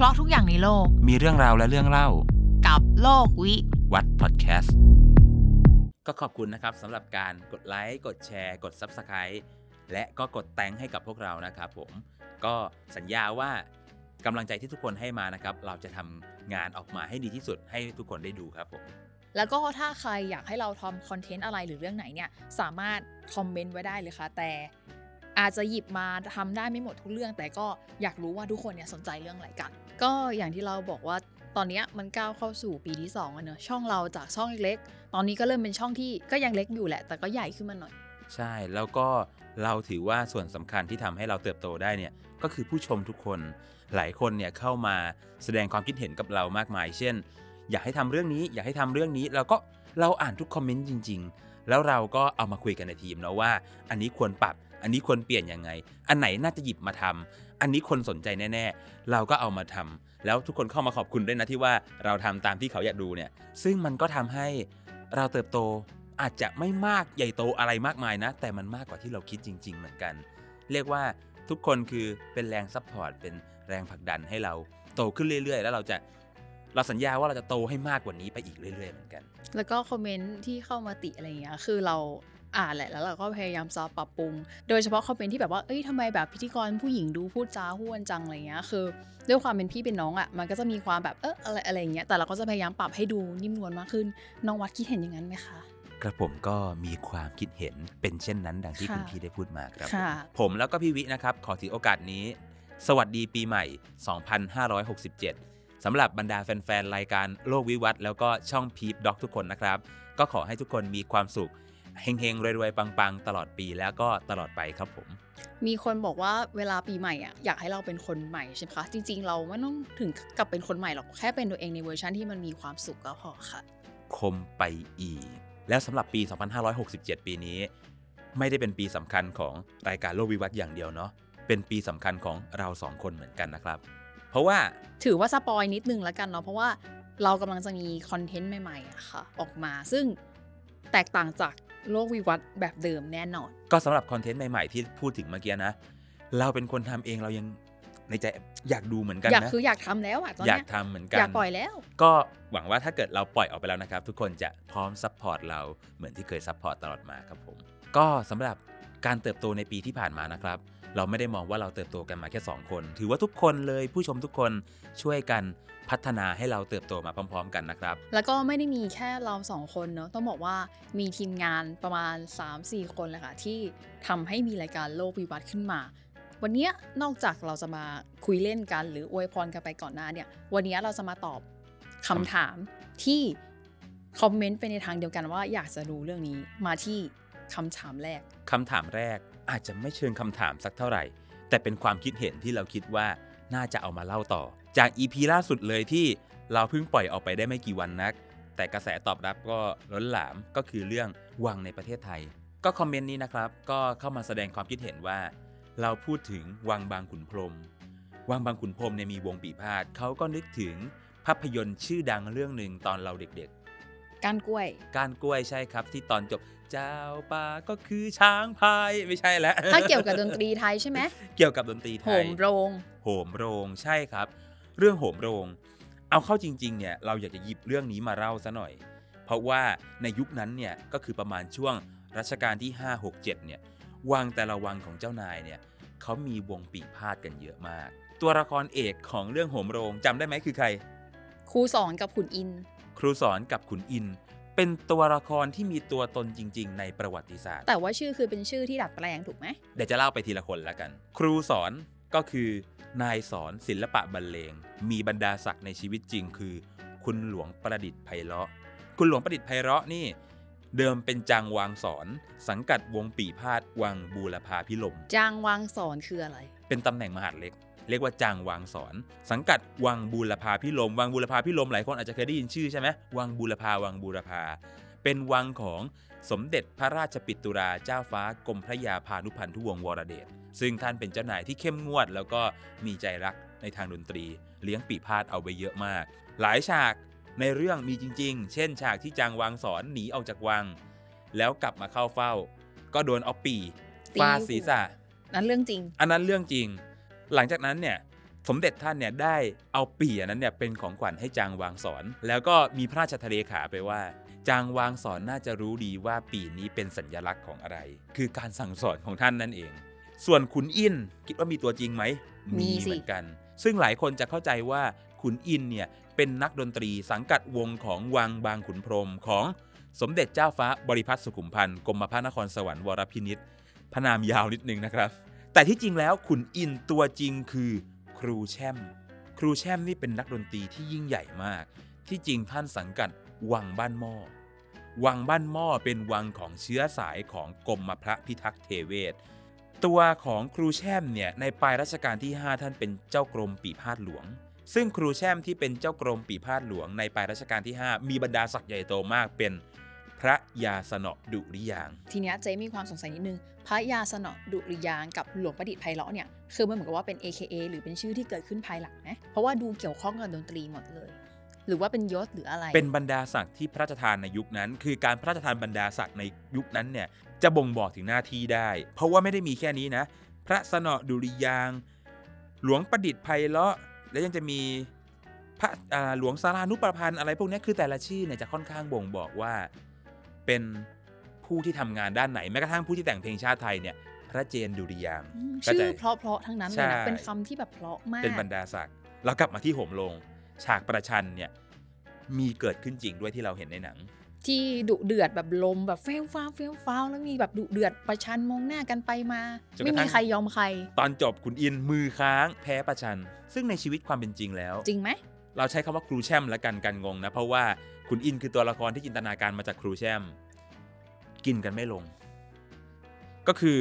เพราะทุกอย่างในโลกมีเรื่องราวและเรื่องเล่า กับโลกวิวัดพอดแคสต์ ก็ขอบคุณนะครับสำหรับการกดไลค์กดแชร์ กด Subscribe และก็กดแตงให้กับพวกเรานะครับผมก็สัญญาว่ากำลังใจที่ทุกคนให้มานะครับ เราจะทำงานออกมาให้ดีที่สุดให้ทุกคนได้ดูครับผมแล้วก็ถ้าใครอยากให้เราทำคอนเทนต์อะไรหรือเรื่องไหนเนี่ยสามารถคอมเมนต์ไว้ได้เลยค่ะ แต่อาจจะหยิบมาทำได้ไม่หมดทุกเรื่อง แต่ก็อยากรู้ว่าทุกคนเนี่ยสนใจเรื่องอะไรกัน ก็อย่างที่เราบอกว่าตอนนี้มันก้าวเข้าสู่ปีที่2แล้วเนอะช่องเราจากช่องเล็กๆตอนนี้ก็เริ่มเป็นช่องที่ก็ยังเล็กอยู่แหละ แต่ก็ใหญ่ขึ้นมาหน่อย ใช่แล้วก็เราถือว่าส่วนสำคัญที่ทำให้เราเติบโตได้เนี่ยก็คือผู้ชมทุกคนหลายคนเนี่ยเข้ามาแสดงความคิดเห็นกับเรามากมาย เช่น อยากให้ทำเรื่องนี้ อยากให้ทำเรื่องนี้แล้วก็เราอ่านทุกคอมเมนต์จริง ๆ แล้วเราก็เอามาคุยกันในทีมนะว่า อันนี้ควรปรับ อันนี้ควรเปลี่ยนยังไง อันไหนน่าจะหยิบมาทำอันนี้คนสนใจแน่ ๆ เราก็เอามาทำแล้วทุกคนเข้ามาขอบคุณด้วยนะที่ว่าเราทำตามที่เขาอยากดูเนี่ย ซึ่งมันก็ทำให้เราเติบโตอาจจะไม่มากใหญ่โตอะไรมากมายนะ แต่มันมากกว่าที่เราคิดจริง ๆ เหมือนกัน เรียกว่าทุกคนคือเป็นแรง support เป็นแรงผลักดันให้เราโตขึ้นเรื่อย ๆ แล้วเราจะเราสัญญาว่าเราจะโตให้มากกว่านี้ไปอีกเรื่อย ๆ เหมือนกัน แล้วก็คอมเมนต์ที่เข้ามาติอะไรอย่างเงี้ย คือเรา อ่านแหละแล้วเราก็พยายามซอฟต์ปรับปรุง โดยเฉพาะคอมเมนต์ที่แบบว่าเอ้ยทำไมแบบพิธีกรผู้หญิงดูพูดจาห้วนจังอะไรเงี้ยคือด้วยความเป็นพี่เป็นน้องอะ่ะมันก็จะมีความแบบเอออะไรอะไรอย่างเงี้ยแต่เราก็จะพยายามปรับให้ดูนิ่มนวลมากขึ้นน้องวัดคิดเห็นอย่างนั้นไหมคะกระผมก็มีความคิดเห็นเป็นเช่นนั้น ดังที่ค่ะคุณพี่ได้พูดมาครับค่ะผมแล้วก็พี่วินะครับ ขอถือโอกาสนี้ สวัสดีปีใหม่ 2567 สำหรับบรรดาแฟน ๆ รายการโลกวิวัฒน์แล้วก็ช่องพีพด็อกทุกคนนะครับ ก็ขอให้ทุกคนมีความสุข เฮงๆรวยๆปังๆ ตลอดปีแล้วก็ตลอดไปครับผม มีคนบอกว่าเวลาปีใหม่อะอยากให้เราเป็นคนใหม่ใช่ไหมคะ จริง ๆ เราไม่ต้องถึงกับเป็นคนใหม่หรอกแค่เป็นตัวเองในเวอร์ชันที่มันมีความสุขก็พอค่ะ คมไปอีก แล้วสำหรับปี 2567 ปีนี้ ไม่ได้เป็นปีสำคัญของรายการโลกวิวัฒน์อย่างเดียวเนาะเป็นปีสำคัญของเราสองคนเหมือนกันนะครับ เพราะว่าถือว่า spoil นิดนึงแล้วกันเนาะเพราะว่าเรากำลังจะมี content ใหม่ๆอะค่ะ ออกมาซึ่ง แตกต่างจากโลกวิวัฒน์แบบเดิมแน่นอน ก็สำหรับ content ใหม่ ๆ ที่พูดถึงเมื่อกี้นะ เราเป็นคนทำเองเรายังในใจอยากดูเหมือนกันอยากนะ คืออยากทำแล้วอะตอนอยากเนี้ยทำเหมือนกัน อยากปล่อยแล้ว ก็หวังว่าถ้าเกิดเราปล่อยออกไปแล้วนะครับ ทุกคนจะพร้อม support เราเหมือนที่เคย support ตลอดมาครับผม ก็สำหรับการเติบโตในปีที่ผ่านมานะครับ เราไม่ได้มองว่าเราเติบโตกันมาแค่ 2 คน ถือว่าทุกคนเลยผู้ชมทุกคนช่วยกันพัฒนาให้เราเติบโตมาพร้อม ๆ กันนะครับ แล้วก็ไม่ได้มีแค่เราสองคนเนาะต้องบอกว่ามีทีมงานประมาณ 3-4 คนเลยค่ะที่ทำให้มีรายการโลกวิวัฒน์ขึ้นมาวันนี้นอกจากเราจะมาคุยเล่นกัน หรืออวยพรกันไปก่อนหน้าเนี่ย วันนี้เราจะมาตอบคำถามที่คอมเมนต์ไปในทางเดียวกันว่าอยากจะรู้เรื่องนี้มาที่ คำถามแรกคำถามแรกอาจจะไม่เชิงคำถามสักเท่าไหร่ แต่เป็นความคิดเห็นที่เราคิดว่าน่าจะเอามาเล่าต่อ จาก EP ล่าสุดเลยที่เราเพิ่งปล่อยออกไปได้ไม่กี่วันนัก แต่กระแสตอบรับก็ล้นหลามก็คือเรื่องวังในประเทศไทย ก็คอมเมนต์นี้นะครับ ก็เข้ามาแสดงความคิดเห็นว่า เราพูดถึงวังบางขุนพรม วังบางขุนพรมเนี่ยมีวงปีพาดเขาก็นึกถึงภาพยนตร์ชื่อดังเรื่องหนึ่งตอนเราเด็ก ก้านกล้วย ก้านกล้วยใช่ครับ ที่ตอนจบเจ้าป่าก็คือช้างพายไม่ใช่แล้วถ้าเกี่ยวกับดนตรีไทยใช่ไหมเกี่ยวกับดนตรีไทโหยมโรงโหมโรงใช่ครับ เรื่องโหมโรง เอาเข้าจริงๆเนี่ยเราอยากจะหยิบเรื่องนี้มาเล่าซะหน่อย เพราะว่าในยุคนั้นเนี่ยก็คือประมาณช่วงรัชกาลที่ 5 6 7 เนี่ยวังแต่ละวังของเจ้านายเนี่ยเขามีวงปีพาดกันเยอะมาก ตัวละครเอกของเรื่องโหมโรงจำได้ไหมคือใครครูสอนกับขุนอินทร์ ครูสอนกับขุนอินทร์เป็นตัวละครที่มีตัวตนจริง ๆ ในประวัติศาสตร์ แต่ว่าชื่อคือเป็นชื่อที่ดัดแปลงถูกไหมเดี๋ยวจะเล่าไปทีละคนแล้วกัน ครูสอนก็คือนายสอนศิลปะบรรเลง มีบรรดาศักดิ์ในชีวิตจริง คือ คุณหลวงประดิษฐ์ไพเราะ คุณหลวงประดิษฐ์ไพเราะนี่ เดิมเป็นจางวางสอน สังกัดวงปีพาดวังบูรพาพิลมจางวางสอนคืออะไร เป็นตำแหน่งมหาดเล็ก เรียกว่าจางวางสอน สังกัดวังบูรพาพิลมวังบูรพาพิลมหลายคนอาจจะเคยได้ยินชื่อใช่ไหมวังบูรพาวังบูรพา เป็นวังของสมเด็จพระราชปิตุราเจ้าฟ้ากรมพระยาพานุพันธุวงศ์วรเดชซึ่งท่านเป็นเจ้านายที่เข้มงวด แล้วก็มีใจรักในทางดนตรี เลี้ยงปีพาดเอาไว้เยอะมาก หลายฉากในเรื่องมีจริง ๆ เช่น ฉากที่จางวางสอนหนีออกจากวัง แล้วกลับมาเข้าเฝ้า ก็โดนเอาปีตีฟาดศีรษะนั้นเรื่องจริง อันนั้นเรื่องจริง หลังจากนั้นเนี่ยสมเด็จท่านเนี่ยได้เอาปี่อันนั้นเนี่ยเป็นของขวัญให้จางวางสอน แล้วก็มีพระราชทะเลขาไปว่า จางวางสอนน่าจะรู้ดีว่าปี่นี้เป็นสัญลักษณ์ของอะไร คือการสั่งสอนของท่านนั่นเอง ส่วนขุนอินคิดว่ามีตัวจริงไหมมีเหมือนกัน ซึ่งหลายคนจะเข้าใจว่าขุนอินเนี่ยเป็นนักดนตรีสังกัดวงของวังบางขุนพรหมของสมเด็จเจ้าฟ้าบริพัตรสุขุมพันธ์กรมพระนครสวรรค์วรพินิษพระนามยาวนิดนึงนะครับ แต่ที่จริงแล้วขุนอินตัวจริงคือครูแช่ม ครูแช่มนี่เป็นนักดนตรีที่ยิ่งใหญ่มาก ที่จริงท่านสังกัดวังบ้านหม้อวังบ้านหม้อเป็นวังของเชื้อสายของกรมพระพิทักษ์เทเวศ ตัวของครูแช่มเนี่ยในปลายรัชกาลที่ 5 ท่านเป็นเจ้ากรมปีพาดหลวง ซึ่งครูแช่มที่เป็นเจ้ากรมปีพาดหลวงในปลายรัชกาลที่ 5 มีบรรดาศักดิ์ใหญ่โตมากเป็น พระยาสนอดุริยางค์ทีเนี้ยเจ๊มีความสงสัยนิดนึง พระยาสนอดุริยางค์กับหลวงประดิษฐ์ไพเราะเนี่ยคือมันเหมือนกับว่าเป็น AKA หรือเป็นชื่อที่เกิดขึ้นภายหลังนะเพราะว่าดูเกี่ยวข้องกับดนตรีหมดเลย หรือว่าเป็นยศหรืออะไร เป็นบรรดาศักดิ์ที่พระราชทานในยุคนั้น คือการพระราชทานบรรดาศักดิ์ในยุคนั้นเนี่ยจะบ่งบอกถึงหน้าที่ได้ เพราะว่าไม่ได้มีแค่นี้นะ พระสนอดุริยางค์หลวงประดิษฐ์ไพเราะและยังจะมีพระอ่าหลวงสารานุประพันธ์อะไรพวกเนี้ยคือแต่ละชื่อเนี่ยจะค่อนข้างบ่งบอกว่า เป็นผู้ที่ทำงานด้านไหนแม้กระทั่งผู้ที่แต่งเพลงชาติไทยเนี่ยพระเจนดุริยางค์อืมเข้าชื่ใจอเพราะๆทั้งนั้นเลยใช่นะเป็นคำที่แบบเพราะมาก เป็นบรรดาศักดิ์เรากลับมาที่โหมโรงฉากประชันเนี่ยมีเกิดขึ้นจริงด้วยที่เราเห็นในหนัง ที่ดุเดือดแบบลมแบบเฟลฟ้าวเฟลฟ้าวแล้วมีแบบดุเดือดประชันมองหน้ากันไปมาจนกไม่ระทั่มีงใครยอมใคร ตอนจบคุณอินมือค้างแพ้ประชัน ซึ่งในชีวิตความเป็นจริงแล้ว จริงไหมเราใช้คำว่าครูแช่มและกันกันงงนะเพราะว่า คุณอินคือตัวละครที่จินตนาการมาจากครูแช่ม กินกันไม่ลง ก็คือ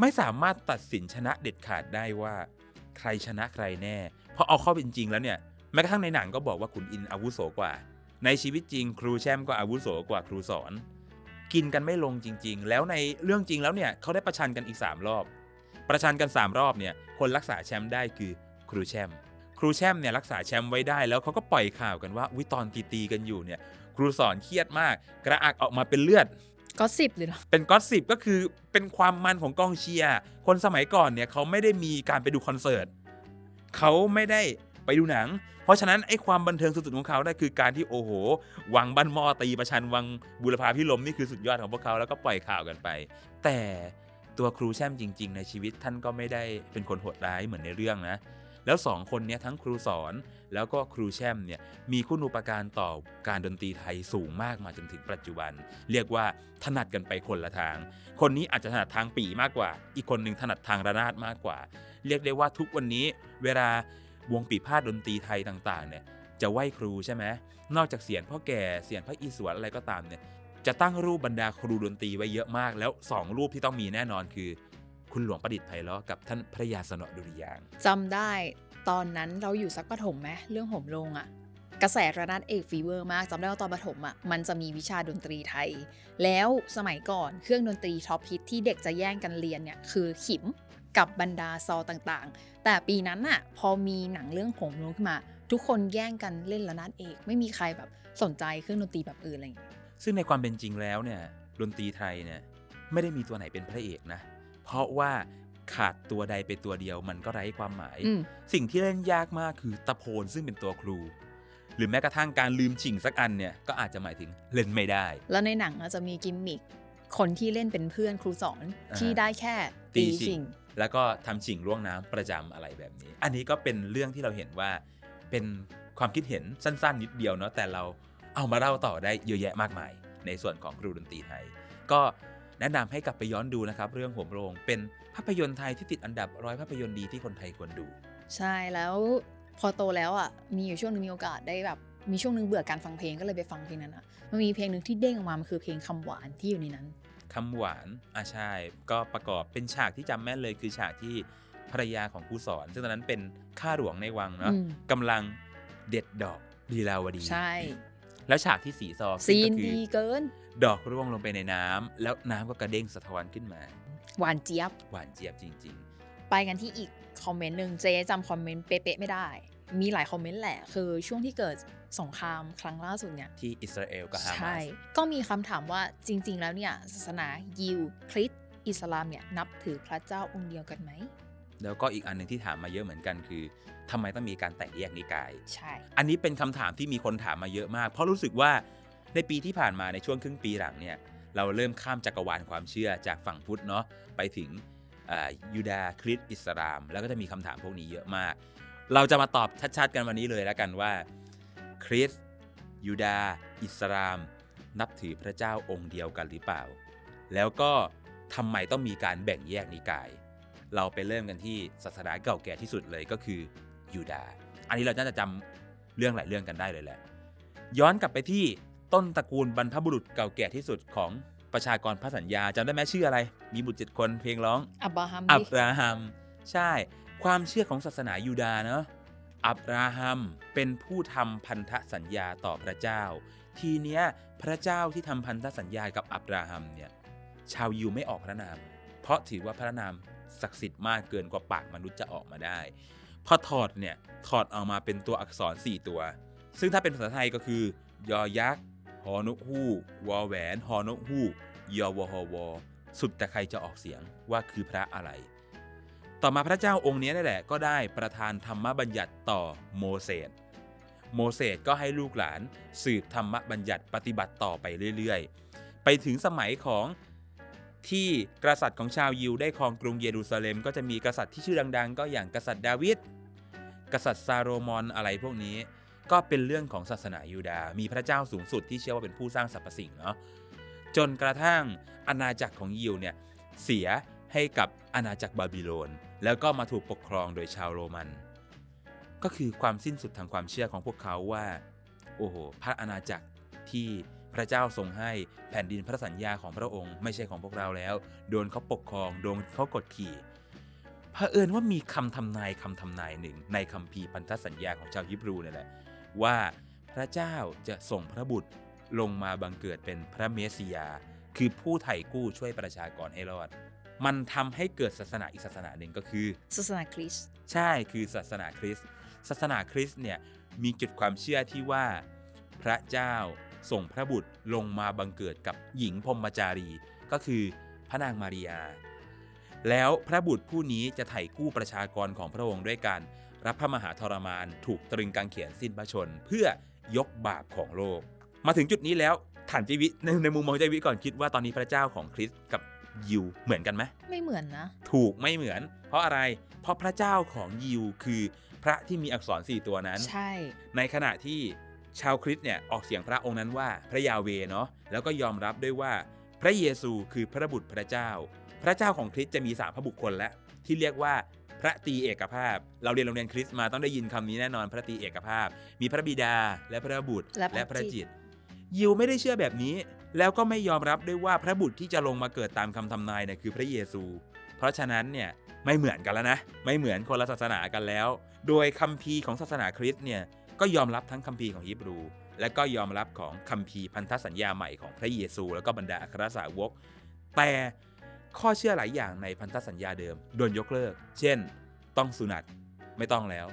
ไม่สามารถตัดสินชนะเด็ดขาดได้ว่าใครชนะใครแน่ เพราะเอาเข้าเป็นจริงแล้วเนี่ยแม้กระทั่งในหนังก็บอกว่าคุณอินอาวุโสกว่า ในชีวิตจริง ครูแช่มก็อาวุโสกว่าครูสอน กินกันไม่ลงจริง ๆ แล้วในเรื่องจริงแล้วเนี่ยเขาได้ประชันกันอีก 3 รอบ ประชันกัน 3 รอบเนี่ยคนรักษาแชมป์ได้คือครูแชมป์ รูแชมป์เนี่ยรักษาแชมป์ไว้ได้แล้วเขาก็ปล่อยข่าวกันว่าวิตอนตีตีๆกันอยู่เนี่ยครูสอนเครียดมาก กระอักออกมาเป็นเลือดก็สิบเลยเนาะเป็นก็อตสิบก็คือเป็นความมันของกองเชียร์คนสมัยก่อนเนี่ยเขาไม่ได้มีการไปดูคอนเสิร์ตเขาไม่ได้ไปดูหนัง เพราะฉะนั้นไอ้ความบันเทิงสุดๆของเขาได้คือการที่โอ้โห วังบ้านหมอตีประชันวังบุรพาพิลมนี่คือสุดยอดของพวกเขาแล้วก็ปล่อยข่าวกันไป แต่ตัวครูแช่มจริง ๆ ในชีวิตท่านก็ไม่ได้เป็นคนโหดร้ายเหมือนในเรื่องนะ แล้วสองคนนี้ทั้งครูสอนแล้วก็ครูแช่มเนี่ยมีคุณอุปการต่อการดนตรีไทยสูงมากมาจนถึงปัจจุบัน เรียกว่าถนัดกันไปคนละทาง คนนี้อาจจะถนัดทางปีมากกว่า อีกคนหนึ่งถนัดทางระนาดมากกว่า เรียกได้ว่าทุกวันนี้เวลาวงปีพาดดนตรีไทยต่างๆเนี่ยจะไหว้ครูใช่ไหมนอกจากเสียงพ่อแก่เสียงพระอีสวนอะไรก็ตามเนี่ยจะตั้งรูปบรรดาครูดนตรีไว้เยอะมาก แล้วสองรูปที่ต้องมีแน่นอนคือ คุณหลวงประดิษฐ์ไพเราะกับท่านพระยาสนอดุริยางค์จำได้ตอนนั้นเราอยู่สักประถมไหมเรื่องโหมโรงอะกระแสระนาดเอก fever มากจำได้ว่าตอนประถมอะมันจะมีวิชาดนตรีไทย แล้วสมัยก่อนเครื่องดนตรี top hit ที่เด็กจะแย่งกันเรียนเนี่ยคือขิมกับบรรดาซอต่างๆ แต่ปีนั้นอะพอมีหนังเรื่องโหมโรงขึ้นมา ทุกคนแย่งกันเล่นระนาดเอก ไม่มีใครแบบสนใจเครื่องดนตรีแบบอื่นอะไรอย่างเงี้ยซึ่งในความเป็นจริงแล้วเนี่ยดนตรีไทยเนี่ยไม่ได้มีตัวไหนเป็นพระเอกนะ เพราะว่าขาดตัวใดไปตัวเดียวมันก็ไร้ความหมายอืมสิ่งที่เล่นยากมากคือตะโพนซึ่งเป็นตัวครู หรือแม้กระทั่งการลืมฉิงสักอันเนี่ยก็อาจจะหมายถึงเล่นไม่ได้ แล้วในหนังอะจะมีกิมมิคคนที่เล่นเป็นเพื่อนครูสอนอ่าที่ได้แค่ตีตีฉิชิงงแล้วก็ทำฉิงล่วงน้ำประจำอะไรแบบนี้ อันนี้ก็เป็นเรื่องที่เราเห็นว่าเป็นความคิดเห็นสั้น ๆ นิดเดียวเนาะแต่เราเอามาเล่าต่อได้เยอะแยะมากมาย ในส่วนของครูดนตรีไทย ก็ แนะนำให้กลับไปย้อนดูนะครับ เรื่องโหมโรง เป็นภาพยนตร์ไทยที่ติดอันดับร้อยภาพยนตร์ดีที่คนไทยควรดู ใช่แล้วพอโตแล้วอะมีอยู่ช่วงหนึงมีโอกาสได้แบบมีช่วงหนึงเบื่อการฟังเพลงก็เลยไปฟังเพลงนั้นอะมันมีเพลงหนึ่งที่เด้งออกมามันคือเพลงคำหวานที่อยู่ในนั้นคำหวานอะใช่ ก็ประกอบเป็นฉากที่จำแม่นเลยคือฉากที่ภรรยาของครูสอน ซึ่งตอนนั้นเป็นข้าหลวงในวังเนาะอืมกำลังเด็ดดอกลีลาวดีใช่ แล้วฉากที่สีซอ scene ก็คือดีเกิน ดอกร่วงลงไปในน้ำแล้วน้ำก็กระเด้งสะท้อนขึ้นมา หวานเจี๊ยบ หวานเจี๊ยบจริงไปกันที่อีก comment หนึ่งเจ๊จำ comment เป๊ะๆไม่ได้ มีหลาย comment แหละ คือช่วงที่เกิดสงครามครั้งล่าสุดเนี่ยๆที่อิสราเอลกับฮามาสใช่ก็มีคำถามว่าจริง ๆ แล้วเนี่ยศาสนายิวคริสต์อิสลามเนี่ยนับถือพระเจ้าองค์เดียวกันไหม แล้วก็อีกอันหนึ่งที่ถามมาเยอะเหมือนกันคือทำไมต้องมีการแตกแยกนิกาย ใช่ อันนี้เป็นคำถามที่มีคนถามมาเยอะมาก เพราะรู้สึกว่าในปีที่ผ่านมาในช่วงครึ่งปีหลังเนี่ยเราเริ่มข้ามจักรวาลความเชื่อจากฝั่งพุทธเนาะไปถึงอ่ายูดาห์คริสต์อิสลาม แล้วก็จะมีคำถามพวกนี้เยอะมาก เราจะมาตอบชัดๆกันวันนี้เลยแล้วกันว่าคริสต์ยูดาห์อิสลาม นับถือพระเจ้าองค์เดียวกันหรือเปล่า แล้วก็ทำไมต้องมีการแบ่งแยกนิกาย เราไปเริ่มกันที่ศาสนาเก่าแก่ที่สุดเลยก็คือยูดาห์อันนี้เราน่าจะจำเรื่องหลายเรื่องกันได้เลยแหละ ย้อนกลับไปที่ต้นตระกูลบรรพบุรุษเก่าแก่ที่สุดของประชากรพระสัญญาจำได้ไหมชื่ออะไร มีบุตรเจ็ดคนเพลงร้อง อับราฮัมอัดิบราฮัม ใช่ ความเชื่อของศาสนายูดาห์เนาะอับราฮัมเป็นผู้ทำพันธสัญญาต่อพระเจ้า ทีเนี้ยพระเจ้าที่ทำพันธสัญญากับอับราฮัมเนี่ยชาวยูไม่ออกพระนาม เพราะถือว่าพระนาม ศักดิ์สิทธิ์มากเกินกว่าปากมนุษย์จะออกมาได้ พอถอดเนี่ยถอดออกมาเป็นตัวอักษร 4 ตัว ซึ่งถ้าเป็นภาษาไทยก็คือ ยอยักษ์หอนกฮูกวอแหวนหอนกฮูกยอวหวสุดแต่ใครจะออกเสียงว่าคือพระอะไร ต่อมาพระเจ้าองค์นี้นี่แหละ ก็ได้ประทานธรรมบัญญัติต่อโมเสสโมเสสก็ให้ลูกหลานสืบธรรมบัญญัติปฏิบัติต่อไปเรื่อยๆ ไปถึงสมัยของ ที่กษัตริย์ของชาวยิวได้ครองกรุงเยรูซาเล็ม ก็จะมีกษัตริย์ที่ชื่อดังๆ ก็อย่างกษัตริย์ดาวิดกษัตริย์ซาโรมอนอะไรพวกนี้ ก็เป็นเรื่องของศาสนายูดาห์มีพระเจ้าสูงสุดที่เชื่อว่าเป็นผู้สร้างสรรพสิ่งเนาะจนกระทั่งอาณาจักรของยิวเนี่ยเสียให้กับอาณาจักรบาบิโลน แล้วก็มาถูกปกครองโดยชาวโรมัน ก็คือความสิ้นสุดทางความเชื่อของพวกเขาว่า โอ้โหพระอาณาจักรที่ พระเจ้าทรงให้แผ่นดินพระสัญญาของพระองค์ไม่ใช่ของพวกเราแล้ว โดนเขาปกครอง โดนเขากดขี่เผอิญว่ามีคำทำนายคำทำนายหนึ่ง ในคัมภีร์พันธสัญญาของชาวยิบรูเนี่ยแหละว่าพระเจ้าจะส่งพระบุตรลงมาบังเกิดเป็นพระเมสสิยา คือผู้ไถ่กู้ช่วยประชากรให้รอด มันทำให้เกิดศาสนาอีกศาสนาหนึ่งก็คือ ศาสนาคริสต์ใช่คือศาสนาคริสต์ศาสนาคริสต์เนี่ยมีจุดความเชื่อที่ว่า พระเจ้า ส่งพระบุตรลงมาบังเกิดกับหญิงพรหมจารี ก็คือพระนางมาริยา แล้วพระบุตรผู้นี้จะไถ่กู้ประชากรของพระองค์ด้วยการรับพระมหาทรมานถูกตรึงกางเขนสิ้นพระชน เพื่อยกบาปของโลก มาถึงจุดนี้แล้วถามเจวิในในมุมมองเจวิก่อนคิดว่าตอนนี้พระเจ้าของคริสต์กับยิวเหมือนกันไหมไม่เหมือนนะ ถูกไม่เหมือน เพราะอะไร เพราะพระเจ้าของยิวคือพระที่มีอักษร4ตัวนั้น ใช่ ในขณะที่ ชาวคริสต์เนี่ยออกเสียงพระองค์นั้นว่าพระยาเวเนาะแล้วก็ยอมรับด้วยว่าพระเยซูคือพระบุตรพระเจ้า พระเจ้าของคริสต์จะมีสามพระบุคคลและ ที่เรียกว่าพระตรีเอกภาพ เราเรียนโรงเรียนคริสต์มาต้องได้ยินคำนี้แน่นอนพระตรีเอกภาพ มีพระบิดาและพระบุตรและพระจิจิตตยิวไม่ได้เชื่อแบบนี้ แล้วก็ไม่ยอมรับด้วยว่าพระบุตรที่จะลงมาเกิดตามคำทำนายเนี่ยคือพระเยซู เพราะฉะนั้นเนี่ยไม่เหมือนกันแล้วนะ ไม่เหมือนคนละศาสนากันแล้ว โดยคัมภีร์ของศาสนาคริสต์เนี่ย ก็ยอมรับทั้งคัมภีร์ของฮิบรู และก็ยอมรับของคัมภีร์พันธสัญญาใหม่ของพระเยซู แล้วก็บรรดาอัครสาวก แต่ข้อเชื่อหลายอย่างในพันธสัญญาเดิมโดนยกเลิก เช่น ต้องสุนัตไม่ต้องแล้ว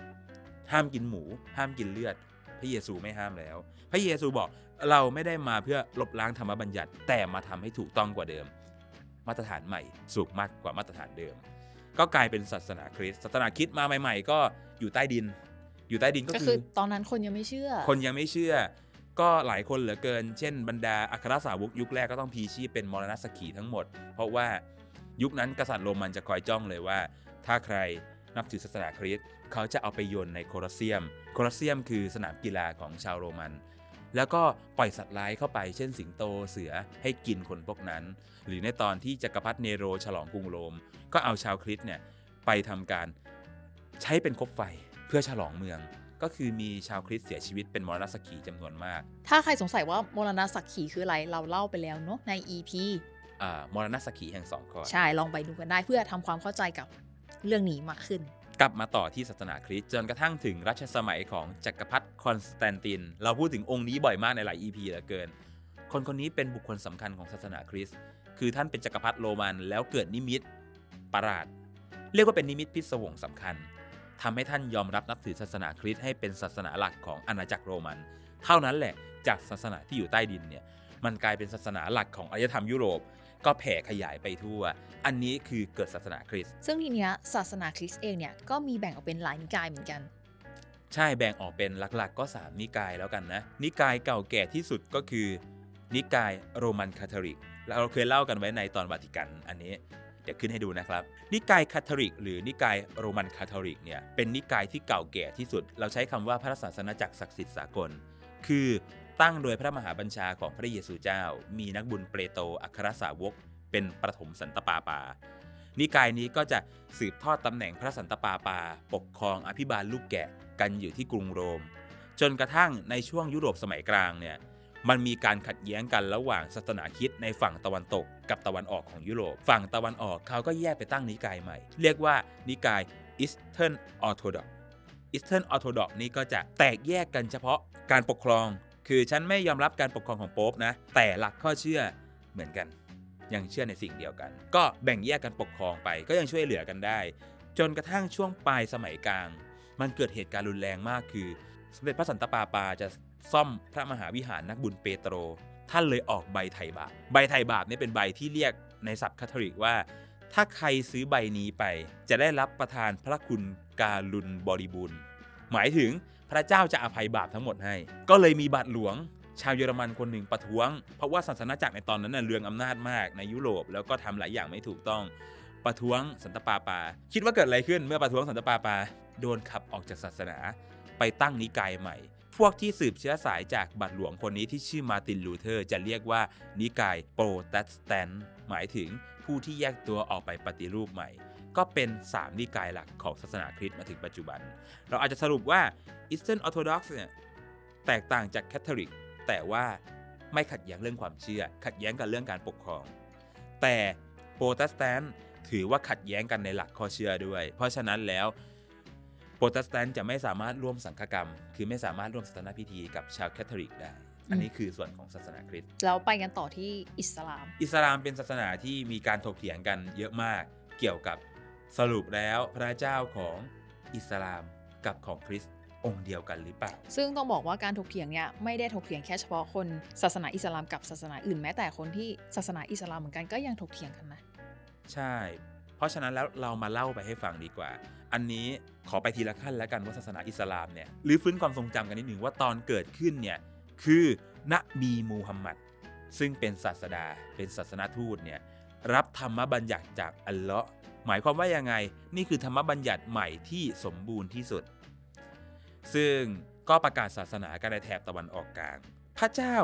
ห้ามกินหมู ห้ามกินเลือด พระเยซูไม่ห้ามแล้ว พระเยซูบอกเราไม่ได้มาเพื่อลบล้างธรรมบัญญัติ แต่มาทำให้ถูกต้องกว่าเดิม มาตรฐานใหม่สูงมากกว่ามาตรฐานเดิม ก็กลายเป็นศาสนาคริสต์ศาสนาคริสต์มาใหม่ ๆ ก็อยู่ใต้ดิน อยู่ใต้ดินก็ก็คืคืออตอนนั้นคนยังไม่เชื่อ คนยังไม่เชื่อ ก็หลายคนเหลือเกิน เช่นบรรดาอัครสาวกยุคแรกก็ต้องพีชีพเป็นมรณสขีทั้งหมด เพราะว่ายุคนั้นกษัตริย์โรมันจะคอยจ้องเลยว่า ถ้าใครนับถือศาสนาคริสต์เขาจะเอาไปโยนในโคลอสเซียม โคลอสเซียมคือสนามกีฬาของชาวโรมัน แล้วก็ปล่อยสัตว์ร้ายเข้าไป เช่นสิงโตเสือให้กินคนพวกนั้น หรือในตอนที่จักรพรรดิเนโรฉลองกรุงโรม ก็เอาชาวคริสต์เนี่ยไปทำการใช้เป็นคบไฟ เพื่อฉลองเมือง ก็คือมีชาวคริสต์เสียชีวิตเป็นมรณสขีจำนวนมาก ถ้าใครสงสัยว่ามรณสักขีคืออะไรเราเล่าไปแล้วเนาะใน EP อ่ามรณสักขีแห่งสองข้อใช่ลองไปดูกันได้เพื่อทำความเข้าใจกับเรื่องนี้มากขึ้น กลับมาต่อที่ศาสนาคริสต์จนกระทั่งถึงรัชสมัยของจักรพรรดิคอนสแตนติน เราพูดถึงองค์นี้บ่อยมากในหลาย EP เหลือเกิน คนคนนี้เป็นบุคคลสำคัญของศาสนาคริสต์คือท่านเป็นจักรพรรดิโรมันแล้วเกิดนิมิตประหลาด เรียกว่าเป็นนิมิตพิศวงสำคัญ ทำให้ท่านยอมรับนับถือศาสนาคริสต์ให้เป็นศาสนาหลักของอาณาจักรโรมัน เท่านั้นแหละจากศาสนาที่อยู่ใต้ดินเนี่ยมันกลายเป็นศาสนาหลักของอารยธรรมยุโรป ก็แผ่ขยายไปทั่ว อันนี้คือเกิดศาสนาคริสต์ซึ่งทีเนี้ยศาสนาคริสต์เองเนี่ยก็มีแบ่งออกเป็นหลายนิกายเหมือนกัน ใช่แบ่งออกเป็นหลักๆ ก็ 3 นิกายแล้วกันนะ นิกายเก่าแก่ที่สุดก็คือ นิกายโรมันคาทอลิกเราเคยเล่ากันไว้ในตอนวาติกันอันนี้เดี๋ยวขึ้นให้ดูนะครับ นิกายคาทอลิก หรือนิกายโรมันคาทอลิกเนี่ยเป็นนิกายที่เก่าแก่ที่สุด เราใช้คำว่าพระศาสนาจักรศักดิ์สิทธิ์สากล คือตั้งโดยพระมหาบัญชาของพระเยซูเจ้า มีนักบุญเปโตรอัครสาวก เป็นประถมสันตปาปา นิกายนี้ก็จะสืบทอดตำแหน่งพระสันตปาปา ปกครองอภิบาลลูกแกะกันอยู่ที่กรุงโรม จนกระทั่งในช่วงยุโรปสมัยกลางเนี่ย มันมีการขัดแย้งกันระหว่างศาสนาคิดในฝั่งตะวันตกกับตะวันออกของยุโรป ฝั่งตะวันออกเขาก็แยกไปตั้งนิกายใหม่ เรียกว่านิกาย Eastern Orthodox Eastern Orthodox นี่ก็จะแตกแยกกันเฉพาะการปกครอง คือฉันไม่ยอมรับการปกครองของโป๊ปนะ แต่หลักข้อเชื่อเหมือนกัน ยังเชื่อในสิ่งเดียวกัน ก็แบ่งแยกกันปกครองไปก็ยังช่วยเหลือกันได้ จนกระทั่งช่วงปลายสมัยกลาง มันเกิดเหตุการณ์รุนแรงมากคือสมเด็จพระสันตะปาปาจะ ซ่อมพระมหาวิหารนักบุญเปโตร ท่านเลยออกใบไถ่บาป ใบไถ่บาปเนี่ยเป็นใบที่เรียกในศัพท์คาทอลิกว่า ถ้าใครซื้อใบนี้ไป จะได้รับประทานพระคุณการุณบริบูรณ์หมายถึงพระเจ้าจะอภัยบาปทั้งหมดให้ ก็เลยมีบาทหลวง ชาวเยอรมันคนหนึ่งประท้วง เพราะว่าศาสนาจักรในตอนนั้นน่ะเรืองอำนาจมากในยุโรปแล้วก็ทำหลายอย่างไม่ถูกต้อง ประท้วงสันตปาปา คิดว่าเกิดอะไรขึ้นเมื่อประท้วงสันตปาปา โดนขับออกจากศาสนา ไปตั้งนิกายใหม่ พวกที่สืบเชื้อสายจากบาทหลวงคนนี้ที่ชื่อมาร์ตินลูเทอร์จะเรียกว่านิกายโปรเตสแตนต์หมายถึงผู้ที่แยกตัวออกไปปฏิรูปใหม่ ก็เป็น 3 นิกายหลักของศาสนาคริสต์มาถึงปัจจุบัน เราอาจจะสรุปว่า Eastern Orthodox เนี่ยแตกต่างจากแคทอลิก แต่ว่าไม่ขัดแย้งเรื่องความเชื่อ ขัดแย้งกันเรื่องการปกครอง แต่โปรเตสแตนต์ถือว่าขัดแย้งกันในหลักข้อเชื่อด้วย เพราะฉะนั้นแล้ว โปรเตสแตนต์จะไม่สามารถร่วมสังฆกรรม คือไม่สามารถร่วมศาสนาพิธีกับชาวแคทอลิกได้ อันนี้คือส่วนของศาสนาคริสต์แล้วไปกันต่อที่อิสลาม อิสลามเป็นศาสนาที่มีการถกเถียงกันเยอะมากเกี่ยวกับสรุปแล้วพระเจ้าของอิสลามกับของคริสต์องค์เดียวกันหรือเปล่า ซึ่งต้องบอกว่าการถกเถียงเนี่ยไม่ได้ถกเถียงแค่เฉพาะคนศาสนาอิสลามกับศาสนาอื่นแม้แต่คนที่ศาสนาอิสลามเหมือนกันก็ยังถกเถียงกันนะ ใช่ เพราะฉะนั้นแล้วเรามาเล่าไปให้ฟังดีกว่า อันนี้ขอไปทีละขั้นแล้วกันว่าศาสนาอิสลามเนี่ยหรือฟื้นความทรงจำกันนิดหนึ่งว่าตอนเกิดขึ้นเนี่ยคือนบีมูฮัมมัดซึ่งเป็นศาสดาเป็นศาสนาทูตเนี่ยรับธรรมบัญญัติจากอัลเลาะห์หมายความว่ายังไง นี่คือธรรมบัญญัติใหม่ที่สมบูรณ์ที่สุด ซึ่งก็ประกาศศาสนากันในแถบตะวันออกกลาง พระเจ้า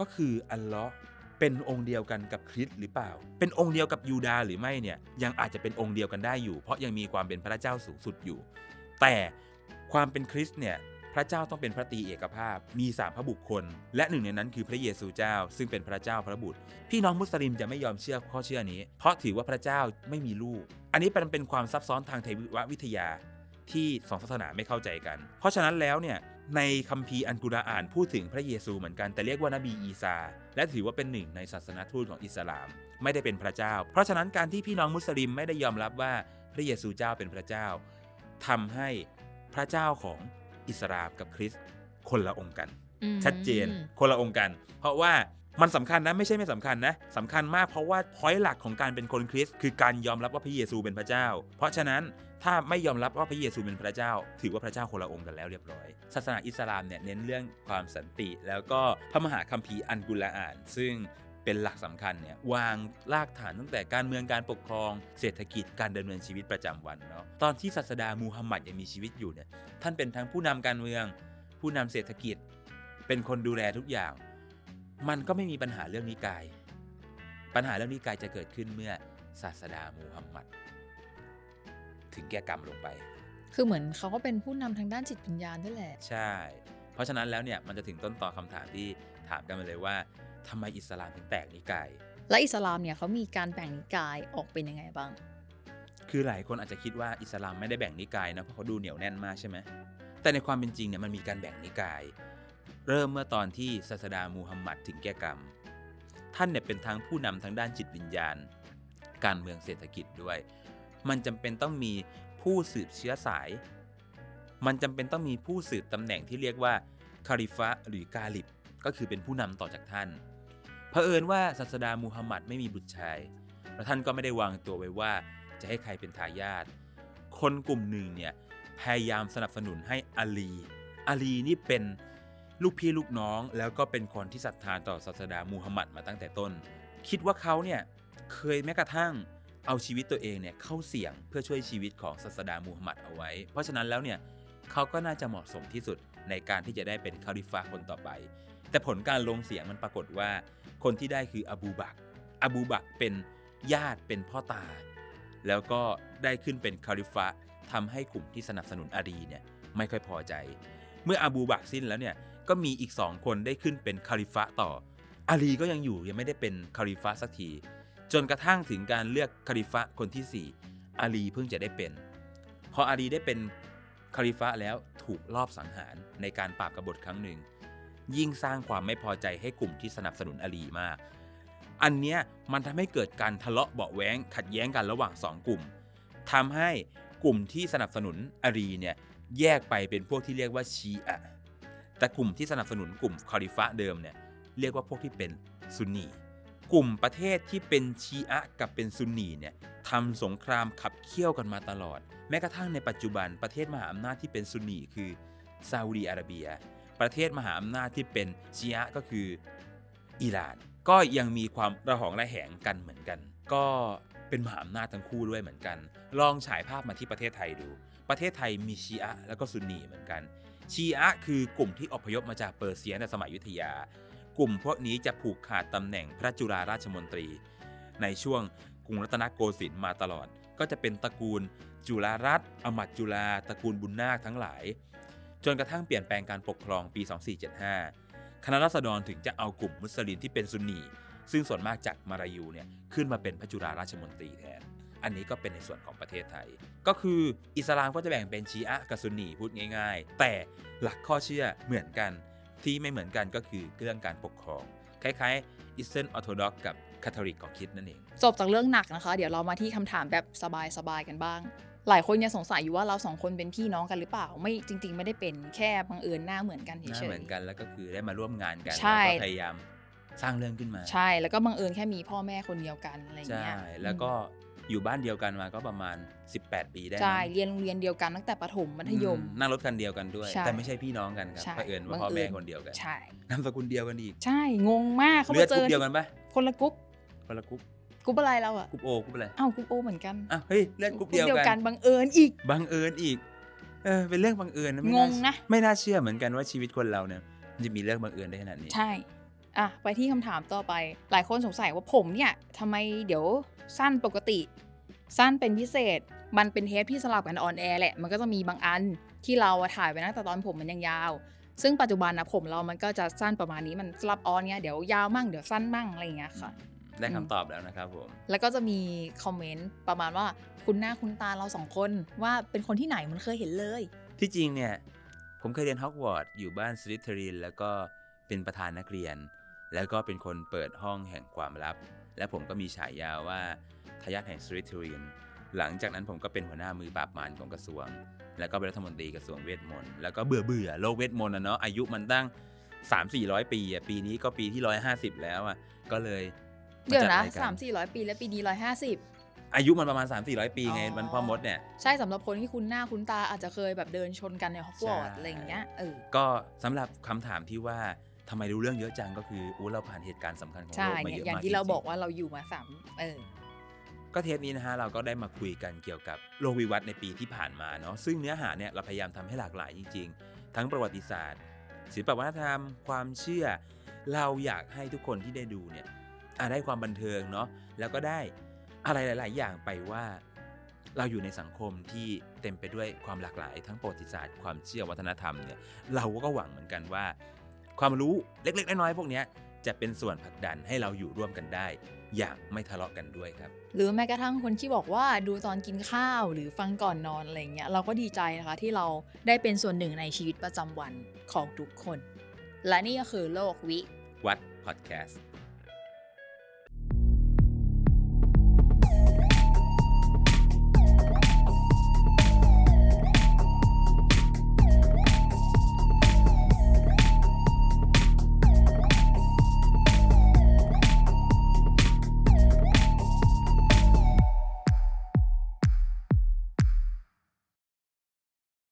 ก็คืออัลเลาะห์ เป็นองค์เดียวกันกับคริสต์หรือเปล่า เป็นองค์เดียวกับยูดาห์หรือไม่เนี่ยยังอาจจะเป็นองค์เดียวกันได้อยู่ เพราะยังมีความเป็นพระเจ้าสูงสุดอยู่ แต่ความเป็นคริสต์เนี่ยพระเจ้าต้องเป็นพระตรีเอกภาพ มีสามพระบุคคล และหนึ่งในนั้นคือพระเยซูเจ้า ซึ่งเป็นพระเจ้าพระบุตร พี่น้องมุสลิมจะไม่ยอมเชื่อข้อเชื่อนี้ เพราะถือว่าพระเจ้าไม่มีลูก อันนี้เป็นเป็นความซับซ้อนทางเทววิทยาที่สองศาสนาไม่เข้าใจกัน เพราะฉะนั้นแล้วเนี่ยในคัมภีร์อันกุรอานพูดถึงพระเยซูเหมือนกันแต่เรียกว่านบีอีซา และถือว่าเป็นหนึ่งในศาสนาทูตของอิสลาม ไม่ได้เป็นพระเจ้า เพราะฉะนั้นการที่พี่น้องมุสลิมไม่ได้ยอมรับว่าพระเยซูเจ้าเป็นพระเจ้าทำให้พระเจ้าของอิสลามกับคริสต์คนละองค์กันอืมชัดเจนคนละองค์กัน เพราะว่ามันสำคัญนะไม่ใช่ไม่สำคัญนะสำคัญมากเพราะว่าพอยต์หลักของการเป็นคนคริสต์คือการยอมรับว่าพระเยซูเป็นพระเจ้า เพราะฉะนั้น ถ้าไม่ยอมรับว่าพระเยซูเป็นพระเจ้า ถือว่าพระเจ้าคนละองค์กันแล้วเรียบร้อย ศาสนาอิสลามเนี่ยเน้นเรื่องความสันติ แล้วก็พระมหาคัมภีร์อันกุรอาน ซึ่งเป็นหลักสำคัญเนี่ยวางรากฐานตั้งแต่การเมืองการปกครอง เศรษฐกิจการดำเนินชีวิตประจำวันเนาะตอนที่ศาสดามูฮัมหมัดยังมีชีวิตอยู่เนี่ยท่านเป็นทั้งผู้นำการเมือง ผู้นำเศรษฐกิจ เป็นคนดูแลทุกอย่าง มันก็ไม่มีปัญหาเรื่องนิกาย ปัญหาเรื่องนิกายจะเกิดขึ้นเมื่อศาสดามูฮัมหมัด ถึงแก่กรรมลงไป คือเหมือนเขาก็เป็นผู้นำทางด้านจิตวิญญาณด้วยแหละ ใช่ เพราะฉะนั้นแล้วเนี่ยมันจะถึงต้นต่อคำถามที่ถามกันมาเลยว่าทำไมอิสลามถึงแตกนิกาย และอิสลามเนี่ยเขามีการแบ่งนิกายออกเป็นยังไงบ้าง คือหลายคนอาจจะคิดว่าอิสลามไม่ได้แบ่งนิกายนะเพราะเขาดูเหนียวแน่นมากใช่ไหมแต่ในความเป็นจริงเนี่ยมันมีการแบ่งนิกาย เริ่มเมื่อตอนที่ศาสดามูฮัมหมัดถึงแก่กรรม ท่านเนี่ยเป็นทั้งผู้นำทางด้านจิตวิญญาณ การเมืองเศรษฐกิจด้วย มันจำเป็นต้องมีผู้สืบเชื้อสาย มันจำเป็นต้องมีผู้สืบตำแหน่งที่เรียกว่าคาลิฟะหรือกาลิบก็คือเป็นผู้นำต่อจากท่านเผอิญว่าศาสดามูฮัมหมัดไม่มีบุตรชาย แล้วท่านก็ไม่ได้วางตัวไว้ว่าจะให้ใครเป็นทายาทคนกลุ่มหนึ่งเนี่ยพยายามสนับสนุนให้อาลีอาลีนี่เป็นลูกพี่ลูกน้อง แล้วก็เป็นคนที่ศรัทธาต่อศาสดามูฮัมหมัดมาตั้งแต่ต้น คิดว่าเขาเนี่ยเคยแม้กระทั่ง เอาชีวิตตัวเองเนี่ยเข้าเสี่ยงเพื่อช่วยชีวิตของศาสดามูฮัมหมัดเอาไว้ เพราะฉะนั้นแล้วเนี่ยเขาก็น่าจะเหมาะสมที่สุดในการที่จะได้เป็นคาลิฟะคนต่อไป แต่ผลการลงเสียงมันปรากฏว่า คนที่ได้คืออบูบักอบูบักเป็นญาติเป็นพ่อตา แล้วก็ได้ขึ้นเป็นคาลิฟะทำให้กลุ่มที่สนับสนุนอาลีเนี่ยไม่ค่อยพอใจ เมื่ออบูบักสิ้นแล้วเนี่ยก็มีอีกสองคนได้ขึ้นเป็นคาลิฟะต่ออาลีก็ยังอยู่ยังไม่ได้เป็นคาลิฟะสักที จนกระทั่งถึงการเลือกคาลิฟะคนที่ 4 อาลีเพิ่งจะได้เป็น พออาลีได้เป็นคาลิฟะแล้วถูกลอบสังหารในการปราบกบฏครั้งหนึ่ง ยิ่งสร้างความไม่พอใจให้กลุ่มที่สนับสนุนอาลีมาก อันเนี้ยมันทำให้เกิดการทะเลาะเบาะแว้งขัดแย้งกันระหว่างสองกลุ่มทำให้กลุ่มที่สนับสนุนอาลีเนี่ยแยกไปเป็นพวกที่เรียกว่าชีอะแต่กลุ่มที่สนับสนุนกลุ่มคาลิฟะเดิมเนี่ยเรียกว่าพวกที่เป็นซุนนี กลุ่มประเทศที่เป็นชีอะกับเป็นซุนนีเนี่ยทำสงครามขับเคี่ยวกันมาตลอด แม้กระทั่งในปัจจุบันประเทศมหาอำนาจที่เป็นซุนนีคือซาอุดีอาระเบีย ประเทศมหาอำนาจที่เป็นชีอะก็คืออิหร่าน ก็ยังมีความระหองระแหงกันเหมือนกัน ก็เป็นมหาอำนาจทั้งคู่ด้วยเหมือนกัน ลองฉายภาพมาที่ประเทศไทยดู ประเทศไทยมีชีอะแล้วก็ซุนนีเหมือนกัน ชีอะคือกลุ่มที่อพยพมาจากเปอร์เซียในสมัยยุทธยา กลุ่มพวกนี้จะผูกขาดตำแหน่งพระจุฬาราชมนตรี ในช่วงกรุงรัตนโกสินทร์มาตลอด ก็จะเป็นตระกูลจุฬารัตน์อมัดจุฬาตระกูลบุญนาคทั้งหลาย จนกระทั่งเปลี่ยนแปลงการปกครองปี 2475 คณะรัษฎรถึงจะเอากลุ่มมุสลิมที่เป็นซุนนีซึ่งส่วนมากจากมารายูเนี่ยขึ้นมาเป็นพระจุฬาราชมนตรีแทน อันนี้ก็เป็นในส่วนของประเทศไทย ก็คืออิสลามก็จะแบ่งเป็นชีอะกับซุนนีพูดง่าย ๆ แต่หลักข้อเชื่อเหมือนกัน ที่ไม่เหมือนกันก็คือเรื่องการปกครอง คล้ายๆอิสเทนออร์โธดอกกับคาทอลิกของคริดนั่นเอง จบจากเรื่องหนักนะคะ เดี๋ยวเรามาที่คำถามแบบสบายๆกันบ้าง หลายคนยังสงสัยอยู่ว่าเราสองคนเป็นพี่น้องกันหรือเปล่า ไม่จริง ๆ ไม่ได้เป็นแค่บังเอิญหน้าเหมือนกันหน้าเฉยเหมือนกันแล้วก็คือได้มาร่วมงานกันใช่แล้วก็พยายามสร้างเรื่องขึ้นมาๆใช่แล้วก็บังเอิญแค่มีพ่อแม่คนเดียวกันอะไรอย่างใช่เงี้ยแล้วก็ อยู่บ้านเดียวกันมาก็ประมาณ 18 ปีได้ใช่มั้งเรียนโรงเรียนเดียวกันตั้งแต่ประถมมัธยมอืนั่งรถคันเดียวกันด้วยใช่แต่ไม่ใช่พี่น้องกันครับใช่เผอิญว่าบังพ่อแม่เอิญคนเดียวกันใช่นามสกุลเดียวกันอีกใช่งงมากเขาเลือมาดเจกรุ๊อปเดียวกันปะคนละกรุ๊ปคนละกรุ๊ปกรุ๊ปอะไรเราอะกรุ๊ปโอกรุ๊ปอะไรอ้าวกรุ๊ปโอเหมือนกันอะเฮ้ยเลือดกรุ๊ปเดียวกันบังเอิญอีกบังเอิญอีกเออเป็นเรื่องบังเอิญนะไม่งน่างนะไม่น่าเชื่อเหมือนกันว่าชีวิตคนเราเนี่ยมันจะมีเรื่องบังเอิญได้ขนาดนี้ใช่ อะไปที่คำถามต่อไป หลายคนสงสัยว่าผมเนี่ยทำไมเดี๋ยวสั้นปกติ สั้นเป็นพิเศษ มันเป็นเทปที่สลับกันออนแอร์แหละ มันก็จะมีบางอันที่เราอะถ่ายไปตั้งแต่ตอนผมมันยังยาว ซึ่งปัจจุบันนะผมเรามันก็จะสั้นประมาณนี้มันสลับออนเนี่ยเดี๋ยวยาวมั่งเดี๋ยวสั้นมั่งอะไรอย่างเงี้ยค่ะได้คำตอบแล้วนะครับผม แล้วก็จะมีคอมเมนต์ประมาณว่าคุณหน้าคุณตาเราสองคนว่าเป็นคนที่ไหนมันเคยเห็นเลย ที่จริงเนี่ย ผมเคยเรียนฮอกวอตส์อยู่บ้านสลิทเทอรินแล้วก็เป็นประธานนักเรียน แล้วก็เป็นคนเปิดห้องแห่งความลับ และผมก็มีฉายาว่าทายาทแห่งสลิทเทอรินหลังจากนั้นผมก็เป็นหัวหน้ามือปราบมารของกระทรวง แล้วก็เป็นรัฐมนตรีกระทรวงเวทมนต์แล้วก็เบื่อเบื่อโลกเวทมนต์นะเนาะอายุมันตั้ง 3 4 0 0 ปีอะปีนี้ก็ปีที่ 150 แล้วอะก็เลยมเดี๋ยวจันะรายกรสามสี่ร้อยปีและปีนี้ร้อยห้าสิบอายุมันประมาณ 3 4 0 0 ปีไงอ๋อมันพ่อมดเนี่ยใช่สำหรับคนที่คุณหน้าคุณตาอาจจะเคยแบบเดินชนกันในฮอกวอตส์ใช่อะไรอย่างเงี้ยเออก็สำหรับคำถามที่ว่า ทำไมรู้เรื่องเยอะจังก็คืออู้เราผ่านเหตุการณ์สำคัญของใช่โลกมาเนี่ยเยอะอย่างมากที่เราจงๆ บอกว่าเราอยู่มาสามเออ ก็เทปนี้นะฮะเราก็ได้มาคุยกันเกี่ยวกับโลกวิวัฒน์ในปีที่ผ่านมาเนาะซึ่งเนื้อหาเนี่ยเราพยายามทำให้หลากหลายจริง ๆ ทั้งประวัติศาสตร์ ศิลปวัฒนธรรม ความเชื่อ เราอยากให้ทุกคนที่ได้ดูเนี่ยอะได้ความบันเทิงเนาะแล้วก็ได้อะไรหลาย ๆ อย่างไปว่า เราอยู่ในสังคมที่เต็มไปด้วยความหลากหลาย ทั้งประวัติศาสตร์ความเชื่อวัฒนธรรมเนี่ยเราก็หวังเหมือนกันว่า ความรู้เล็กๆ น้อยๆพวกนี้จะเป็นส่วนผลักดันให้เราอยู่ร่วมกันได้ อย่างไม่ทะเลาะกันด้วยครับ หรือแม้กระทั่งคนที่บอกว่าดูตอนกินข้าวหรือฟังก่อนนอนอะไรเงี้ยเราก็ดีใจนะคะที่เราได้เป็นส่วนหนึ่งในชีวิตประจำวันของทุกคน และนี่ก็คือโลกวิ วัดพอดแคสต์